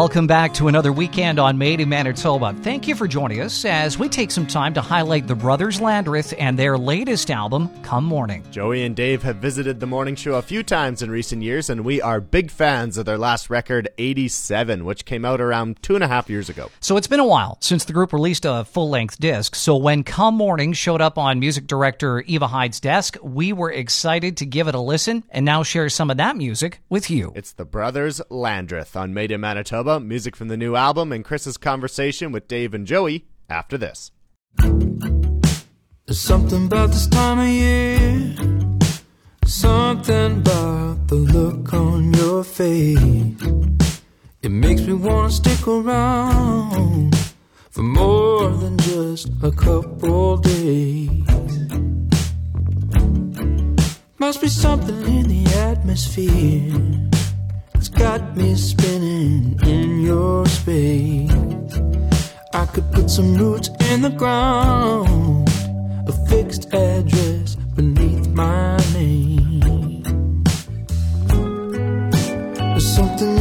Welcome back to another weekend on Made in Manitoba. Thank you for joining us as we take some time to highlight the Brothers Landreth and their latest album, Come Morning. Joey and Dave have visited the morning show a few times in recent years, and we are big fans of their last record, 87, which came out around two and a half years ago. So it's been a while since the group released a full length disc. So when Come Morning showed up on music director Eva Hyde's desk, we were excited to give it a listen and now share some of that music with you. It's the Brothers Landreth on Made in Manitoba music from the new album, and Chris's conversation with Dave and Joey after this. There's something about this time of year, something about the look on your face. It makes me want to stick around for more than just a couple days. Must be something in the atmosphere it's got me spinning in your space. I could put some roots in the ground, a fixed address beneath my name. There's something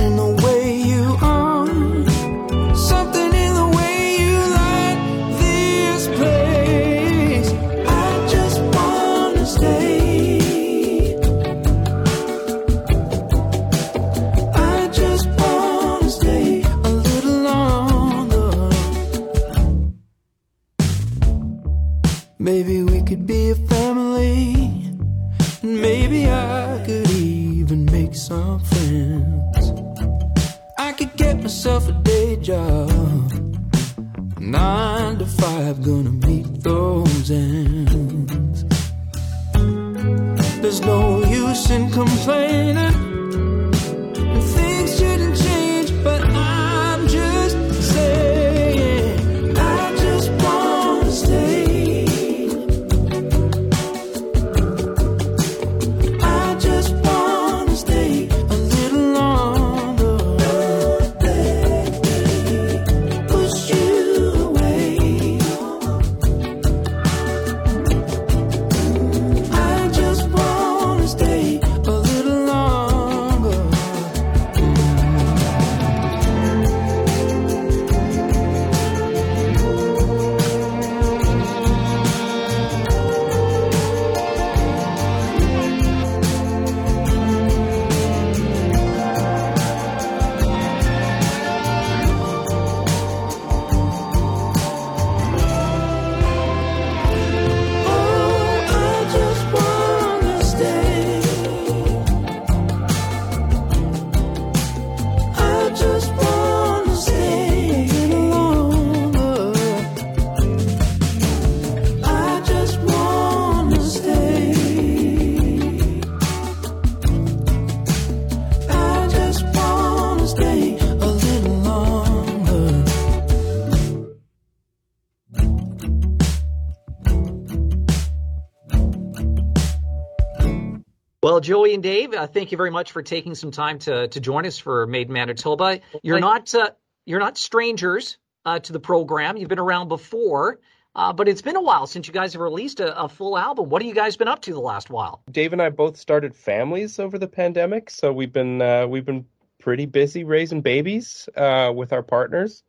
Well, Joey and Dave, uh, thank you very much for taking some time to to join us for Made in Manitoba. You're not uh, you're not strangers uh, to the program. You've been around before, uh, but it's been a while since you guys have released a, a full album. What have you guys been up to the last while? Dave and I both started families over the pandemic, so we've been uh, we've been pretty busy raising babies uh, with our partners,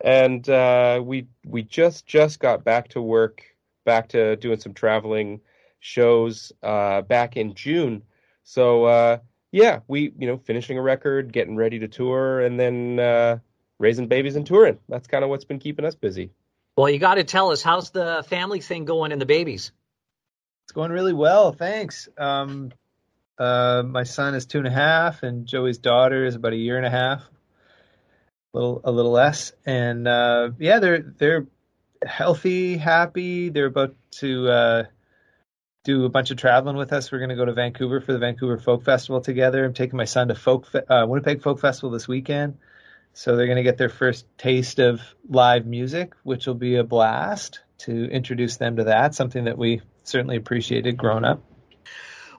and uh, we we just just got back to work, back to doing some traveling shows uh, back in June. So uh, yeah, we you know finishing a record, getting ready to tour, and then uh, raising babies and touring. That's kind of what's been keeping us busy. Well, you got to tell us how's the family thing going and the babies. It's going really well, thanks. Um, uh, my son is two and a half, and Joey's daughter is about a year and a half, a little a little less. And uh, yeah, they're they're healthy, happy. They're about to uh, do a bunch of traveling with us. We're going to go to Vancouver for the Vancouver Folk Festival together. I'm taking my son to Folk uh, Winnipeg Folk Festival this weekend. So they're going to get their first taste of live music, which will be a blast to introduce them to that, something that we certainly appreciated growing up.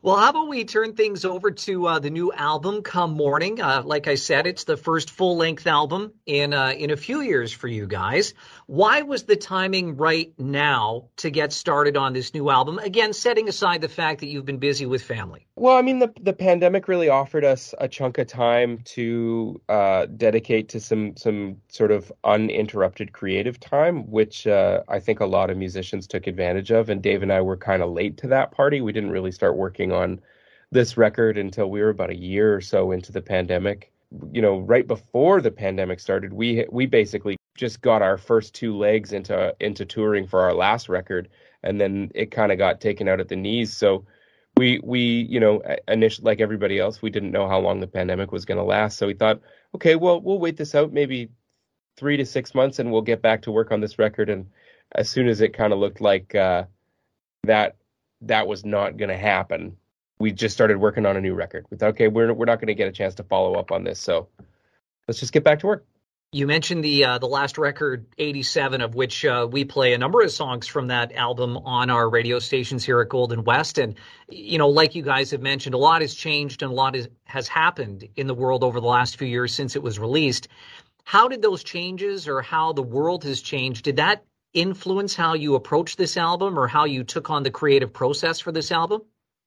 Well, how about we turn things over to uh, the new album, Come Morning? Uh, like I said, it's the first full length album in uh, in a few years for you guys. Why was the timing right now to get started on this new album? Again, setting aside the fact that you've been busy with family. Well, I mean, the the pandemic really offered us a chunk of time to uh, dedicate to some some sort of uninterrupted creative time, which uh, I think a lot of musicians took advantage of. And Dave and I were kind of late to that party. We didn't really start working on this record until we were about a year or so into the pandemic. You know, right before the pandemic started, we we basically just got our first two legs into into touring for our last record, and then it kind of got taken out at the knees. So we we you know initially like everybody else, we didn't know how long the pandemic was going to last. So we thought, okay, well we'll wait this out maybe three to six months, and we'll get back to work on this record. And as soon as it kind of looked like uh, that that was not going to happen, we just started working on a new record. We thought, okay, we're we're not going to get a chance to follow up on this, so let's just get back to work. You mentioned the uh, the last record, '87, of which uh, we play a number of songs from that album on our radio stations here at Golden West. And you know, like you guys have mentioned, a lot has changed and a lot is, has happened in the world over the last few years since it was released. How did those changes, or how the world has changed, did that influence how you approached this album, or how you took on the creative process for this album?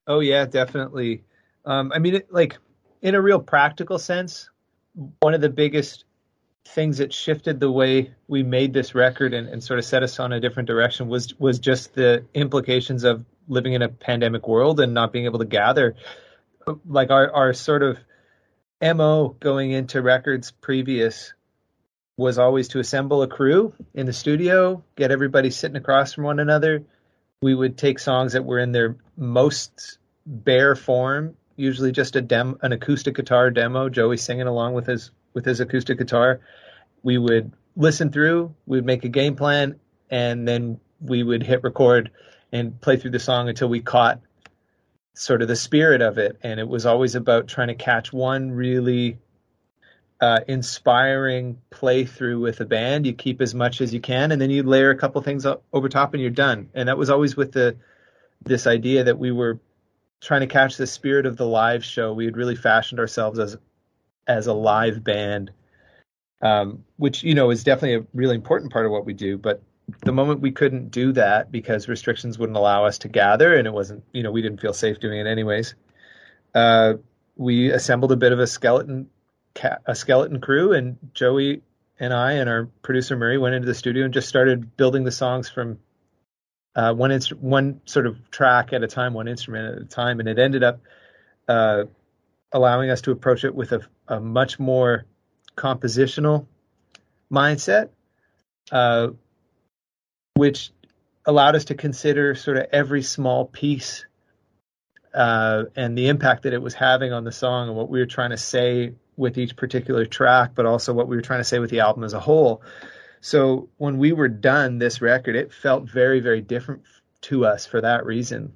Oh yeah, definitely. Um, I mean, it, like in a real practical sense, one of the biggest things that shifted the way we made this record and, and, sort of set us on a different direction was was just the implications of living in a pandemic world and not being able to gather. Like our our sort of mo going into records previous was always to assemble a crew in the studio, get everybody sitting across from one another. We would take songs that were in their most bare form, usually just a dem an acoustic guitar demo, Joey singing along with his with his acoustic guitar. We would listen through, we'd make a game plan, and then we would hit record and play through the song until we caught sort of the spirit of it. And it was always about trying to catch one really uh, inspiring playthrough with a band. You keep as much as you can, and then you layer a couple things up over top, and you're done. And that was always with the this idea that we were trying to catch the spirit of the live show. We had really fashioned ourselves as as a live band, um, which you know is definitely a really important part of what we do. But the moment we couldn't do that because restrictions wouldn't allow us to gather, and it wasn't you know we didn't feel safe doing it anyways. Uh, we assembled a bit of a skeleton a skeleton crew, and Joey and I and our producer Murray went into the studio and just started building the songs from uh, one inst- one sort of track at a time, one instrument at a time, and it ended up uh, allowing us to approach it with a, a much more compositional mindset, uh, which allowed us to consider sort of every small piece uh, and the impact that it was having on the song and what we were trying to say with each particular track, but also what we were trying to say with the album as a whole. So when we were done this record, it felt very, very different to us for that reason.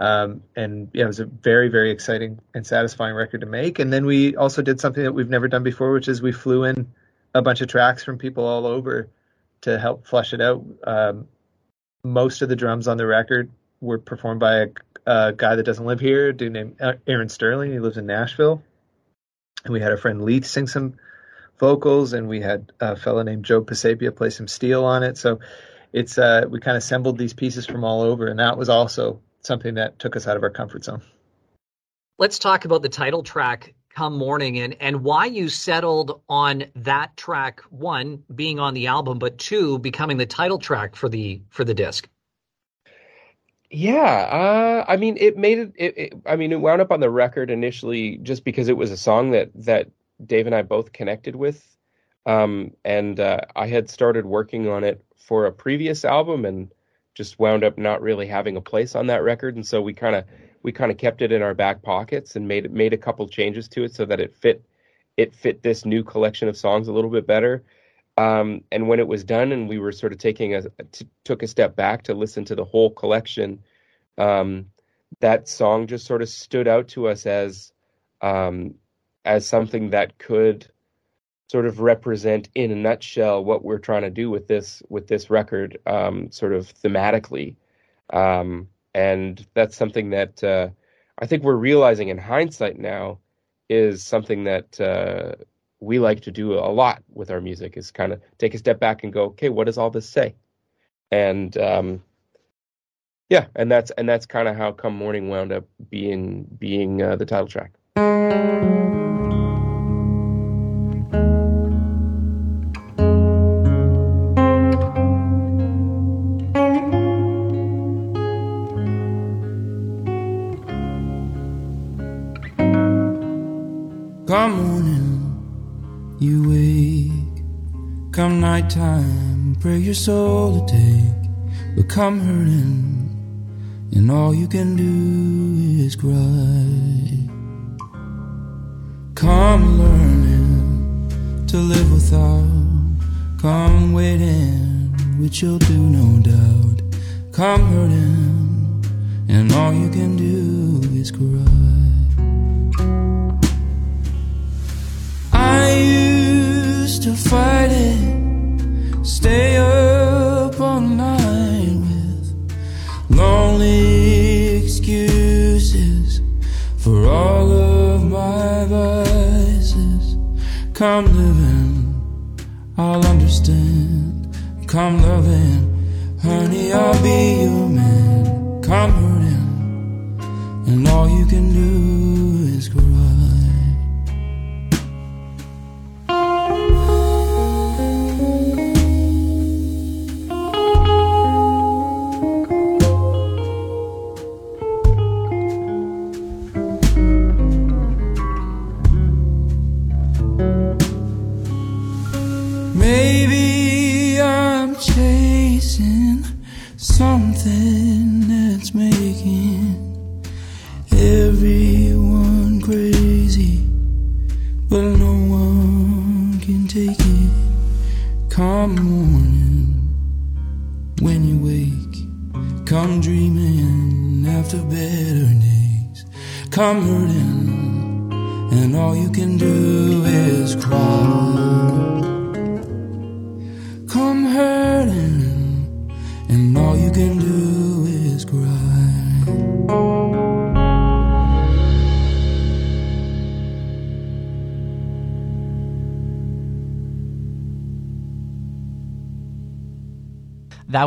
Um, and yeah, it was a very, very exciting and satisfying record to make. And then we also did something that we've never done before, which is we flew in a bunch of tracks from people all over to help flush it out. Um, most of the drums on the record were performed by a, a guy that doesn't live here, a dude named Aaron Sterling. He lives in Nashville. And we had our friend Leith sing some vocals, and we had a fellow named Joe Pisapia play some steel on it. So it's uh, we kind of assembled these pieces from all over, and that was also something that took us out of our comfort zone. Let's talk about the title track, Come Morning, and, and why you settled on that track, one, being on the album, but two, becoming the title track for the for the disc. Yeah, uh, I mean, it made it, it, it. I mean, it wound up on the record initially just because it was a song that that Dave and I both connected with, um, and uh, I had started working on it for a previous album, and just wound up not really having a place on that record, and so we kind of we kind of kept it in our back pockets and made made a couple changes to it so that it fit it fit this new collection of songs a little bit better. Um, and when it was done, and we were sort of taking a t- took a step back to listen to the whole collection, um, that song just sort of stood out to us as um, as something that could sort of represent in a nutshell what we're trying to do with this with this record um, sort of thematically um, and that's something that uh, I think we're realizing in hindsight now is something that uh, we like to do a lot with our music is kind of take a step back and go, okay, what does all this say? And um, yeah, and that's and that's kind of how "Come Morning" wound up being being uh, the title track. Nighttime, pray your soul to take. But come hurting, and all you can do is cry. Come learning to live without. Come waiting, which you'll do no doubt. Come hurting, and all you can do is cry. I used to fight it, stay up all night with lonely excuses for all of my vices. Come living, I'll understand. Come loving, honey, I'll be your man. Come hurting, and all you can do something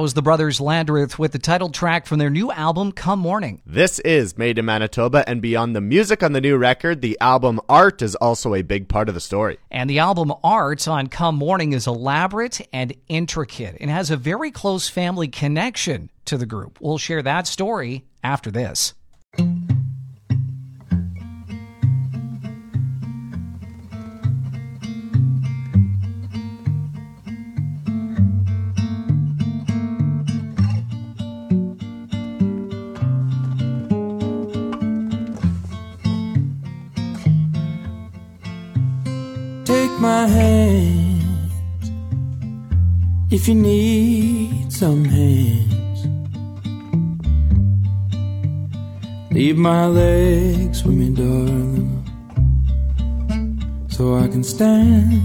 was the brothers Landreth with the title track from their new album, Come Morning. This is Made in Manitoba, and beyond the music on the new record, the album art is also a big part of the story. And the album art on Come Morning is elaborate and intricate and has a very close family connection to the group. We'll share that story after this. My hand if you need some hands. Leave my legs for me, darling, so I can stand.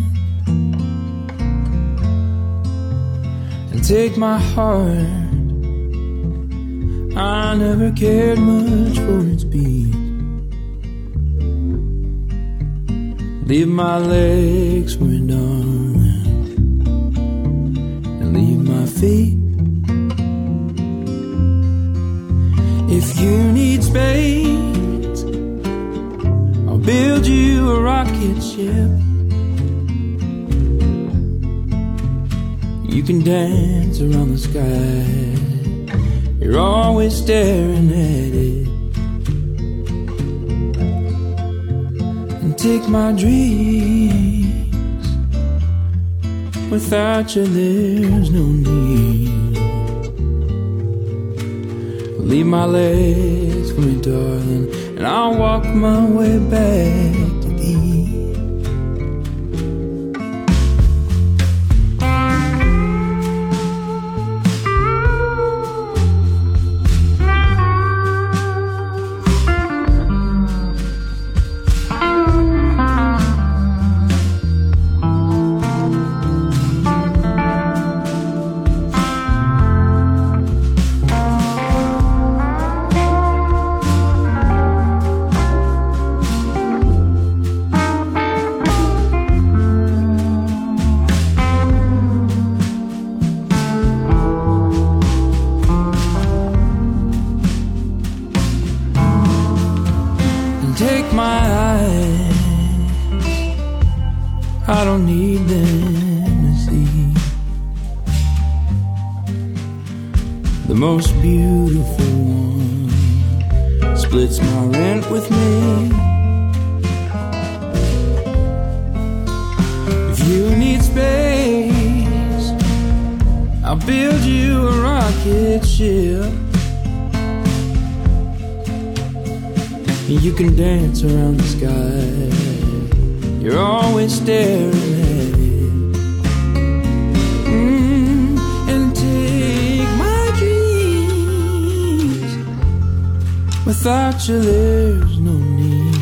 And take my heart. I never cared much for its beat. Leave my legs me, darling, and leave my feet. If you need space, I'll build you a rocket ship. You can dance around the sky. You're always staring at it. Take my dreams. Without you, there's no need. Leave my legs for me, darling, and I'll walk my way back Without you, there's no need.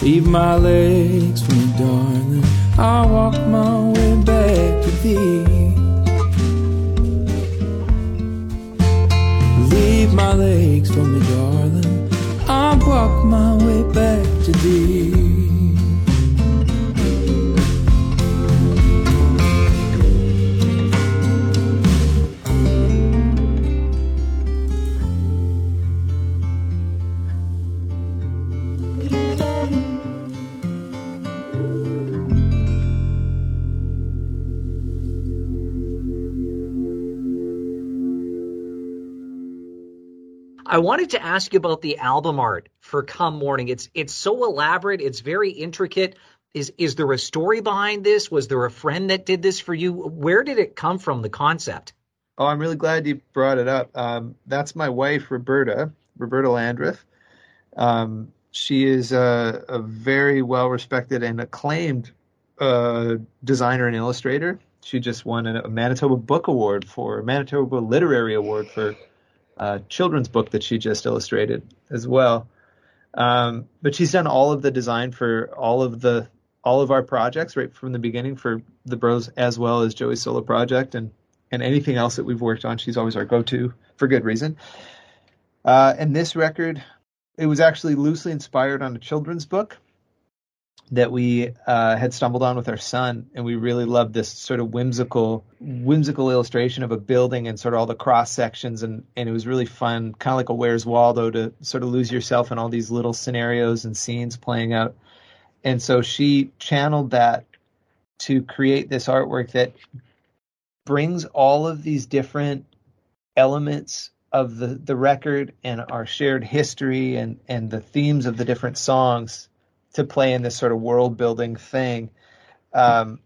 Leave my legs for me, darling. I'll walk my way back to thee. Leave my legs for me, darling. I'll walk my way back to thee. I wanted to ask you about the album art for Come Morning. It's it's so elaborate. It's very intricate. Is is there a story behind this? Was there a friend that did this for you? Where did it come from? The concept. Oh, I'm really glad you brought it up. Um, that's my wife, Roberta, Roberta Landreth. Um, she is a, a very well respected and acclaimed uh, designer and illustrator. She just won a Manitoba Book Award for Manitoba Literary Award for a children's book that she just illustrated as well. Um, but she's done all of the design for all of the all of our projects right from the beginning for the Bros as well as Joey's solo project and and anything else that we've worked on. She's always our go-to for good reason. Uh, and this record, it was actually loosely inspired on a children's book that we uh, had stumbled on with our son, and we really loved this sort of whimsical, whimsical illustration of a building and sort of all the cross sections, and and it was really fun, kind of like a Where's Waldo, to sort of lose yourself in all these little scenarios and scenes playing out. And so she channeled that to create this artwork that brings all of these different elements of the, the record and our shared history and, and the themes of the different songs to play in this sort of world building thing. Um,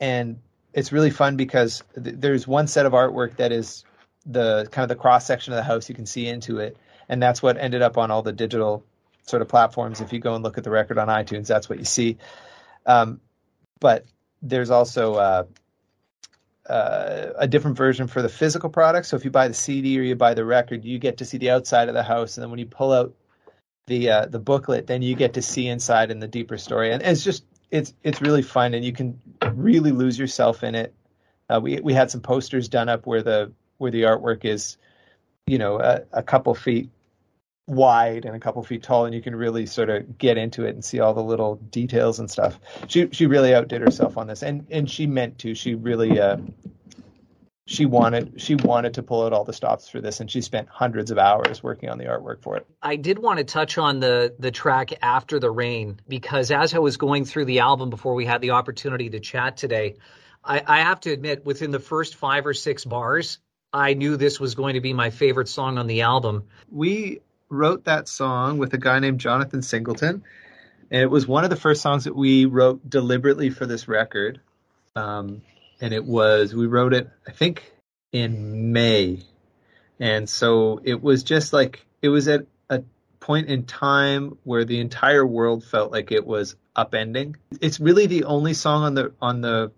and it's really fun because th- there's one set of artwork that is the kind of the cross section of the house you can see into it. And that's what ended up on all the digital sort of platforms. If you go and look at the record on iTunes, that's what you see. Um, but there's also uh, uh, a different version for the physical product. So if you buy the CD or you buy the record, you get to see the outside of the house, and then when you pull out the uh, the booklet, then you get to see inside in the deeper story, and it's just it's it's really fun, and you can really lose yourself in it. Uh, we we had some posters done up where the where the artwork is, you know, a, a couple feet wide and a couple feet tall, and you can really sort of get into it and see all the little details and stuff. She she really outdid herself on this, and and she meant to. She really uh, she wanted she wanted to pull out all the stops for this, and she spent hundreds of hours working on the artwork for it. I did want to touch on the the track After the Rain because as I was going through the album before we had the opportunity to chat today, I, I have to admit within the first five or six bars, I knew this was going to be my favorite song on the album. We wrote that song with a guy named Jonathan Singleton, and it was one of the first songs that we wrote deliberately for this record. Um, and it was we wrote it I think in May, and so it was just like it was at a point in time where the entire world felt like it was upending. It's really the only song on the on the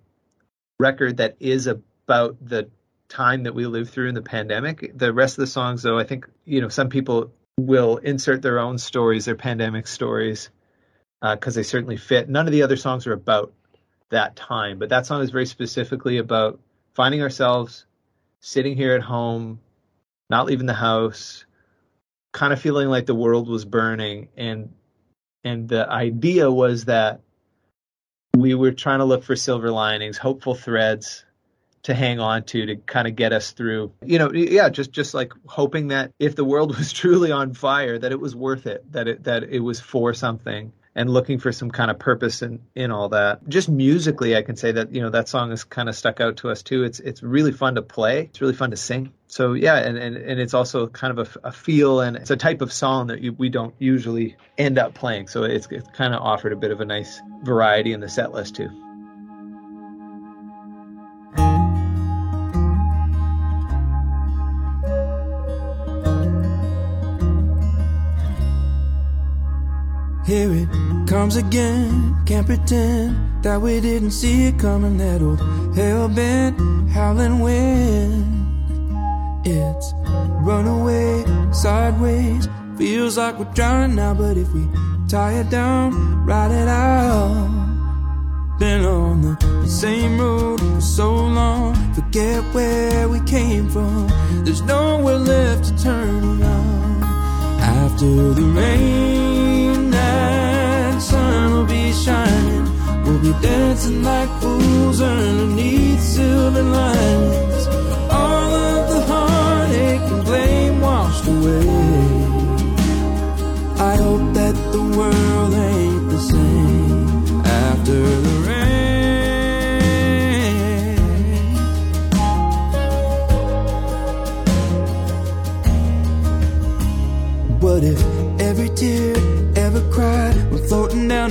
record that is about the time that we lived through in the pandemic. The rest of the songs, though, I think you know some people will insert their own stories, their pandemic stories, because uh, they certainly fit. None of the other songs are about that time, but that song is very specifically about finding ourselves sitting here at home, not leaving the house, kind of feeling like the world was burning, and and the idea was that we were trying to look for silver linings, hopeful threads to hang on to to kind of get us through. You know, yeah, just just like hoping that if the world was truly on fire, that it was worth it, that it that it was for something, and looking for some kind of purpose in in all that. Just musically, I can say that you know that song has kind of stuck out to us too. It's it's really fun to play. It's really fun to sing. So yeah, and and, and it's also kind of a, a feel and it's a type of song that you, we don't usually end up playing. So it's, it's kind of offered a bit of a nice variety in the set list too. Here it comes again. Can't pretend that we didn't see it coming. That old hell bent howling wind. It's run away sideways. Feels like we're drowning now, but if we tie it down, ride it out. Been on the same road for so long. Forget where we came from. There's nowhere left to turn around. After the rain, will be shining. We'll be dancing like fools underneath silver linings. All of the heartache and blame washed away. I hope that the world ain't the same after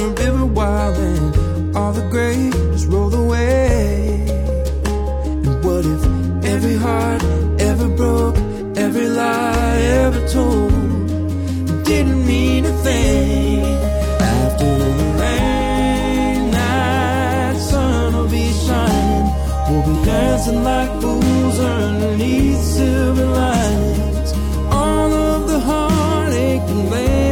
a river wild and all the gray just rolled away? And what if every heart ever broke, every lie ever told didn't mean a thing? After the rain, that sun will be shining. We'll be dancing like fools underneath silver linings. All of the heartache and blame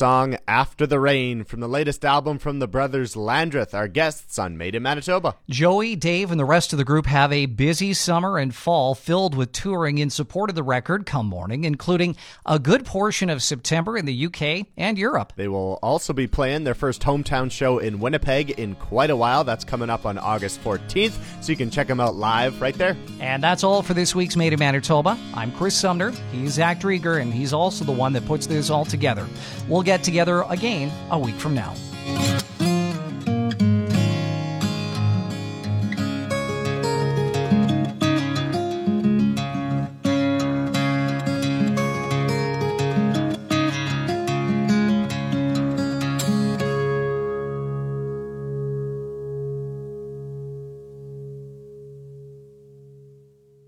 song After the Rain from the latest album from the brothers Landreth, our guests on Made in Manitoba. Joey, Dave, and the rest of the group have a busy summer and fall filled with touring in support of the record come morning, including a good portion of September in the UK and Europe. They will also be playing their first hometown show in Winnipeg in quite a while. That's coming up on August 14th, so you can check them out live right there. And that's all for this week's Made in Manitoba. I'm Chris Sumner. He's Zach Drieger, and he's also the one that puts this all together. We'll get together again a week from now.